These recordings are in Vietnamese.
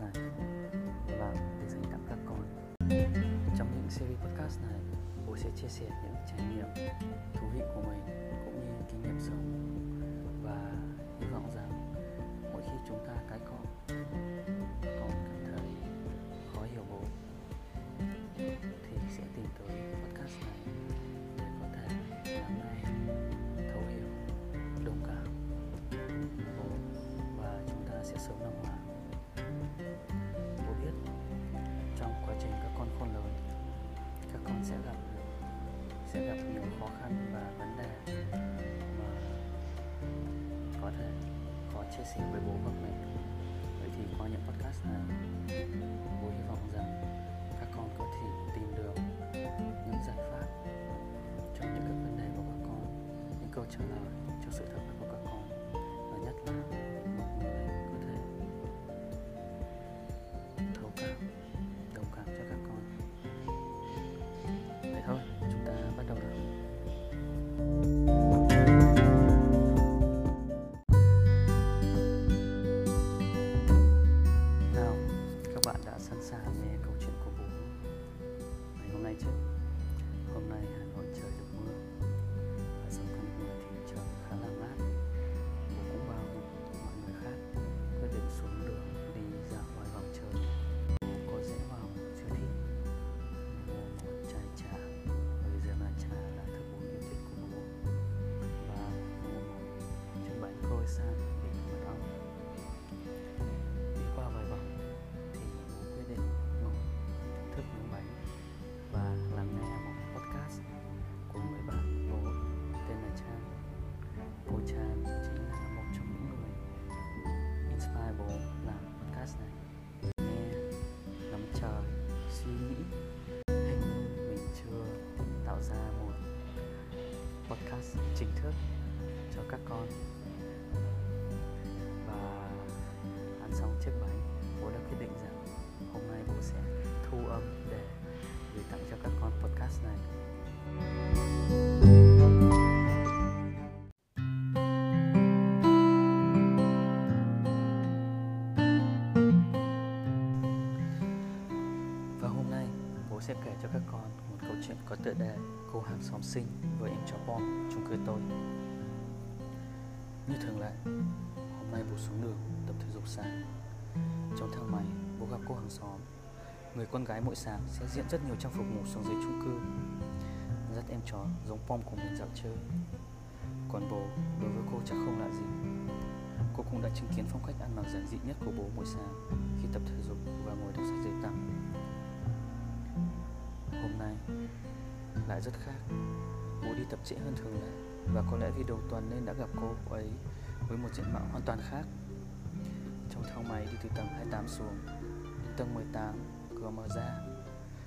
podcast này. Và để dành tặng các con. Trong những series podcast này bố sẽ chia sẻ những trải nghiệm thú vị của mình cũng như kinh nghiệm sống. Và hy vọng rằng mỗi khi chúng ta cái con gặp nhiều khó khăn và vấn đề mà có thể khó chia sẻ với bố hoặc mẹ. Vậy thì qua những podcast này, bố hy vọng rằng các con có thể tìm được những giải pháp cho những cái vấn đề của các con, những câu trả lời cho sự thắc mắc podcast chính thức cho các con. Và ăn xong chiếc bánh bố đã quyết định rằng hôm nay bố sẽ thu âm để gửi tặng cho các con podcast này. Và hôm nay bố sẽ kể cho các con câu chuyện có tựa đề Cô hàng xóm sinh với em chó bom chung cư tôi. Như thường lệ, hôm nay bố xuống đường tập thể dục sáng. Trong thang máy, bố gặp cô hàng xóm. Người con gái mỗi sáng sẽ diện rất nhiều trang phục ngủ xuống dưới chung cư. Dắt em chó giống pom của mình dạo chơi. Còn bố, đối với cô chắc không lạ gì. Cô cũng đã chứng kiến phong cách ăn mặc giản dị nhất của bố mỗi sáng khi tập thể dục và ngồi đọc sách dưới tắm 2022 lại rất khác. Bố đi tập trễ hơn thường lệ và có lẽ vì đầu tuần nên đã gặp cô ấy với một diện mạo hoàn toàn khác. Trong thang máy đi từ tầng 28 xuống đến tầng 18 cửa mở ra.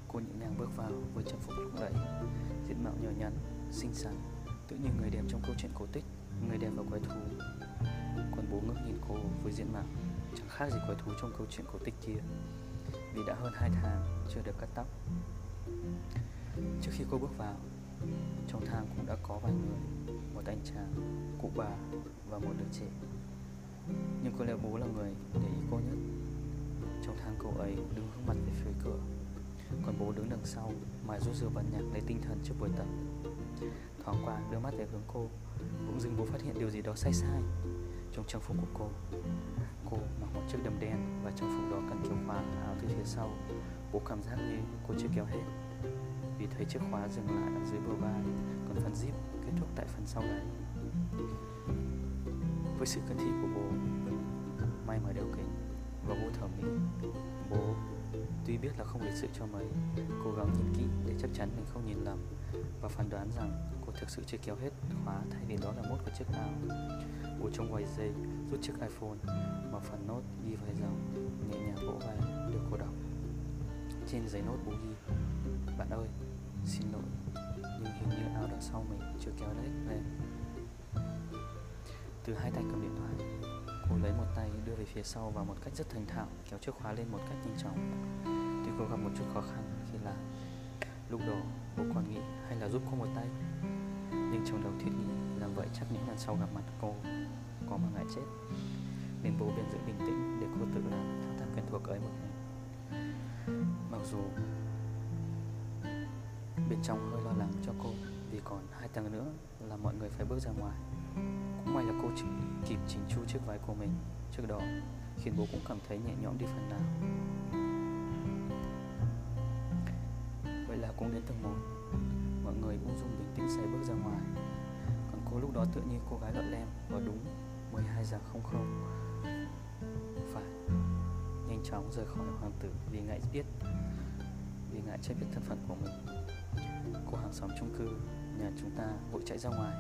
Cô nhẹ nhàng bước vào với trang phục lúc lẫy diện mạo nhỏ nhắn, xinh xắn tự như người đẹp trong câu chuyện cổ tích người đẹp và quái thú. Còn bố ngước nhìn cô với diện mạo chẳng khác gì quái thú trong câu chuyện cổ tích kia. Vì đã hơn hai tháng chưa được cắt tóc trước khi cô bước vào, trong thang cũng đã có vài người, một anh chàng, cụ bà và một đứa trẻ. Nhưng có lẽ bố là người để ý cô nhất. Trong thang cậu ấy đứng hướng mặt về phía cửa, còn bố đứng đằng sau, mài rút rửa bản nhạc lấy tinh thần trước buổi tập. Thoáng qua đưa mắt về hướng cô, bỗng dưng bố phát hiện điều gì đó sai sai trong trang phục của cô. Cô mặc một chiếc đầm đen và trang phục đó cần kiểu khóa áo từ phía sau. Bố cảm giác như cô chưa kéo hết vì thấy chiếc khóa dừng lại ở dưới bờ vai còn phần zip kết thúc tại phần sau gáy với sự cẩn thị của bố, may mở đeo kính. Và bố thở mỹ bố, tuy biết là không lịch sự cho mấy, cố gắng nhìn kỹ để chắc chắn mình không nhìn lầm và phán đoán rằng cô thực sự chưa kéo hết khóa thay vì đó là mốt của chiếc áo. Bố trong vài giây rút chiếc iphone mở phần nốt ghi vài dòng, nhẹ nhàng vỗ vai, được cô đọc. Trên giấy nốt bố ghi, bạn ơi xin lỗi. Nhưng hình như ao đằng sau mình chưa kéo đấy. Về. từ hai tay cầm điện thoại, cô lấy một tay đưa về phía sau và một cách rất thành thạo, kéo chiếc khóa lên một cách nhanh chóng. Tuy cô gặp một chút khó khăn khi làm lúc đó bố còn nghĩ hay là giúp cô một tay. Nhưng trong đầu thiết nghĩ làm vậy chắc những lần sau gặp mặt cô có mà ngại chết. Nên bố biên giữ bình tĩnh để cô tự làm thao tác quen thuộc ấy một mình mặc dù bên trong hơi lo lắng cho cô. Vì còn hai tầng nữa là mọi người phải bước ra ngoài. Cũng may là cô chỉ kịp chỉnh chu chiếc váy của mình trước đó, khiến bố cũng cảm thấy nhẹ nhõm đi phần nào. Vậy là cũng đến tầng 1 mọi người ung dung bình tĩnh sẽ bước ra ngoài. Còn cô lúc đó tựa như cô gái lọt lem và đúng 12 giờ không không. Phải, nhanh chóng rời khỏi hoàng tử vì ngại biết, vì ngại che biết thân phận của mình cô hàng xóm chung cư, nhà chúng ta vội chạy ra ngoài.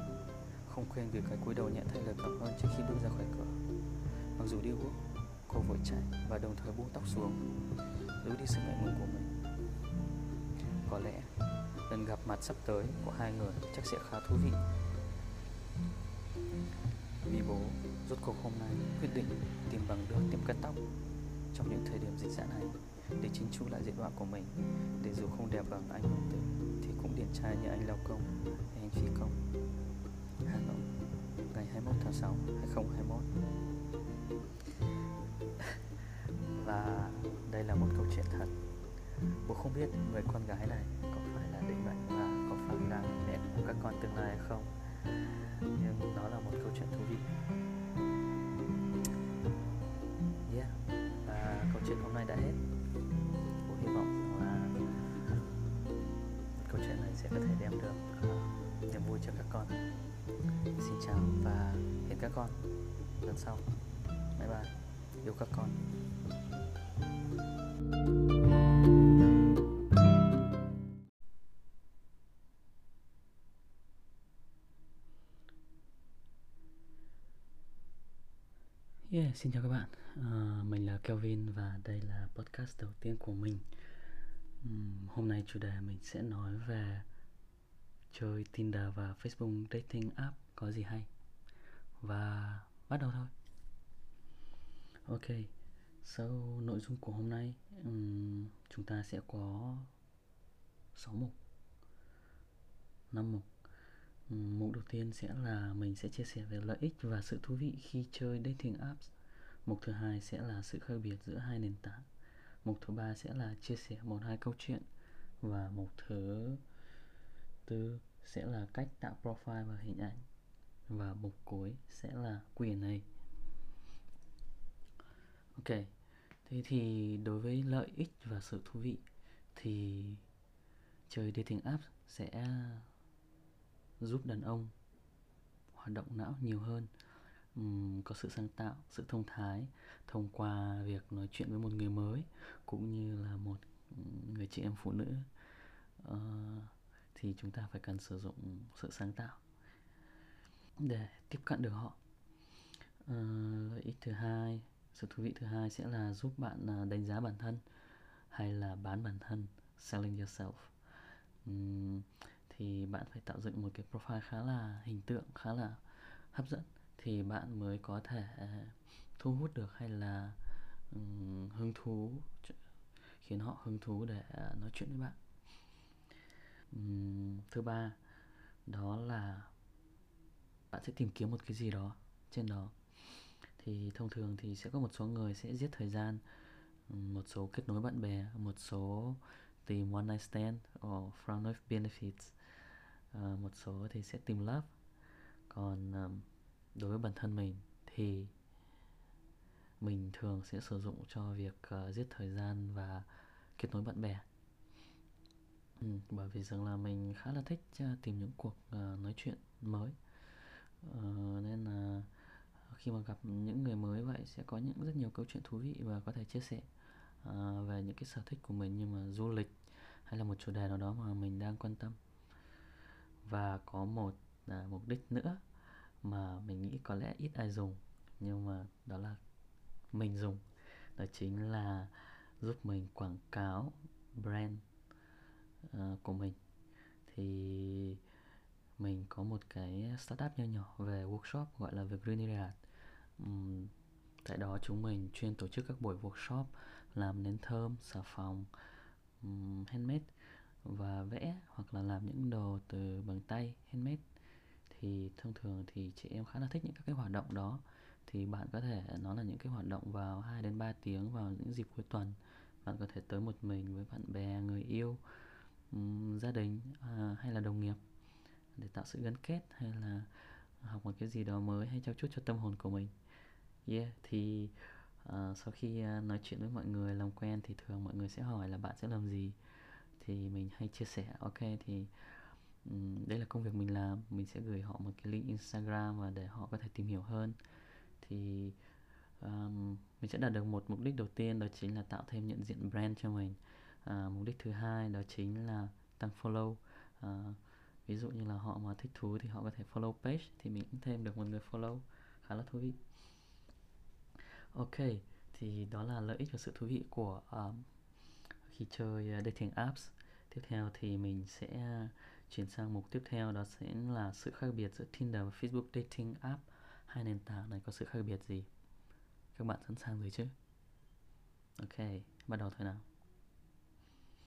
Không quên việc cái cúi đầu nhẹ thay lời cảm ơn trước khi bước ra khỏi cửa. Mặc dù đi guốc cô vội chạy và đồng thời buông tóc xuống, giữ đi sự ngại ngùng của mình. Có lẽ, lần gặp mặt sắp tới của hai người chắc sẽ khá thú vị. Vì bố, rốt cuộc hôm nay quyết định tìm bằng được tiệm cắt tóc. Trong những thời điểm dịch giãn này, để chính chu lại diện mạo của mình, để dù không đẹp bằng anh hoàng tình điển trai như anh lao công hay anh phi công hà nội, ngày 21 tháng 6 2021 và đây là một câu chuyện thật. Bố không biết người con gái này có phải là định mệnh và có phải là mẹ của các con tương lai hay không. Nhưng đó là một sau bye bye yêu các con Yeah, xin chào các bạn. Uh, mình là Kelvin và đây là podcast đầu tiên của mình. Um, hôm nay chủ đề mình sẽ nói về chơi Tinder và Facebook dating app có gì hay. Và bắt đầu thôi. Ok, sau nội dung của hôm nay um, chúng ta sẽ có 6 mục 5 mục Mục đầu tiên sẽ là mình sẽ chia sẻ về lợi ích và sự thú vị khi chơi dating apps. Mục thứ hai sẽ là sự khác biệt giữa hai nền tảng. Mục thứ ba sẽ là chia sẻ một hai câu chuyện và mục thứ tư sẽ là cách tạo profile và hình ảnh và mục cuối sẽ là Q&A. Ok, thế thì đối với lợi ích và sự thú vị thì chơi dating app sẽ giúp đàn ông hoạt động não nhiều hơn um, có sự sáng tạo sự thông thái thông qua việc nói chuyện với một người mới cũng như là một người chị em phụ nữ uh, thì chúng ta phải cần sử dụng sự sáng tạo để tiếp cận được họ. Ờ, Lợi ích thứ hai sự thú vị thứ hai sẽ là giúp bạn à, đánh giá bản thân hay là bán bản thân selling yourself. Thì bạn phải tạo dựng một cái profile khá là hình tượng khá là hấp dẫn thì bạn mới có thể à, thu hút được hay là um, hứng thú khiến họ hứng thú để à, nói chuyện với bạn. Um, thứ ba đó là bạn sẽ tìm kiếm một cái gì đó trên đó. Thì thông thường thì sẽ có một số người sẽ giết thời gian một số kết nối bạn bè một số tìm one night stand or front of benefits uh, một số thì sẽ tìm love. Còn um, đối với bản thân mình thì mình thường sẽ sử dụng cho việc uh, giết thời gian và kết nối bạn bè. Ừ, bởi vì rằng là mình khá là thích uh, tìm những cuộc uh, nói chuyện mới uh, nên là khi mà gặp những người mới vậy sẽ có những rất nhiều câu chuyện thú vị và có thể chia sẻ uh, về những cái sở thích của mình như mà du lịch hay là một chủ đề nào đó mà mình đang quan tâm. Và có một à, mục đích nữa mà mình nghĩ có lẽ ít ai dùng nhưng mà đó là mình dùng. Đó chính là giúp mình quảng cáo brand uh, của mình. Thì mình có một cái startup nho nhỏ về workshop gọi là việc Green Area. Uhm, tại đó chúng mình chuyên tổ chức các buổi workshop làm nến thơm, xà phòng, um, handmade và vẽ hoặc là làm những đồ từ bằng tay handmade. Thì thông thường thì chị em khá là thích những các cái hoạt động đó. Thì bạn có thể nó là những cái hoạt động vào 2 đến 3 tiếng vào những dịp cuối tuần. Bạn có thể tới một mình với bạn bè người yêu um, gia đình à, hay là đồng nghiệp để tạo sự gắn kết hay là học một cái gì đó mới hay trao chút cho tâm hồn của mình. Yeah thì uh, sau khi uh, nói chuyện với mọi người làm quen thì thường mọi người sẽ hỏi là bạn sẽ làm gì? Thì mình hay chia sẻ ok thì um, đây là công việc mình làm mình sẽ gửi họ một cái link instagram và để họ có thể tìm hiểu hơn. Thì um, mình sẽ đạt được một mục đích đầu tiên đó chính là tạo thêm nhận diện brand cho mình. Uh, mục đích thứ hai đó chính là tăng follow. Uh, ví dụ như là họ mà thích thú thì họ có thể follow page thì mình cũng thêm được một người follow khá là thú vị. Ok thì đó là lợi ích và sự thú vị của um, khi chơi uh, dating apps. Tiếp theo thì mình sẽ uh, chuyển sang mục tiếp theo đó sẽ là sự khác biệt giữa Tinder và Facebook dating app. Hai nền tảng này có sự khác biệt gì? Các bạn sẵn sàng rồi chứ? Ok bắt đầu thôi nào.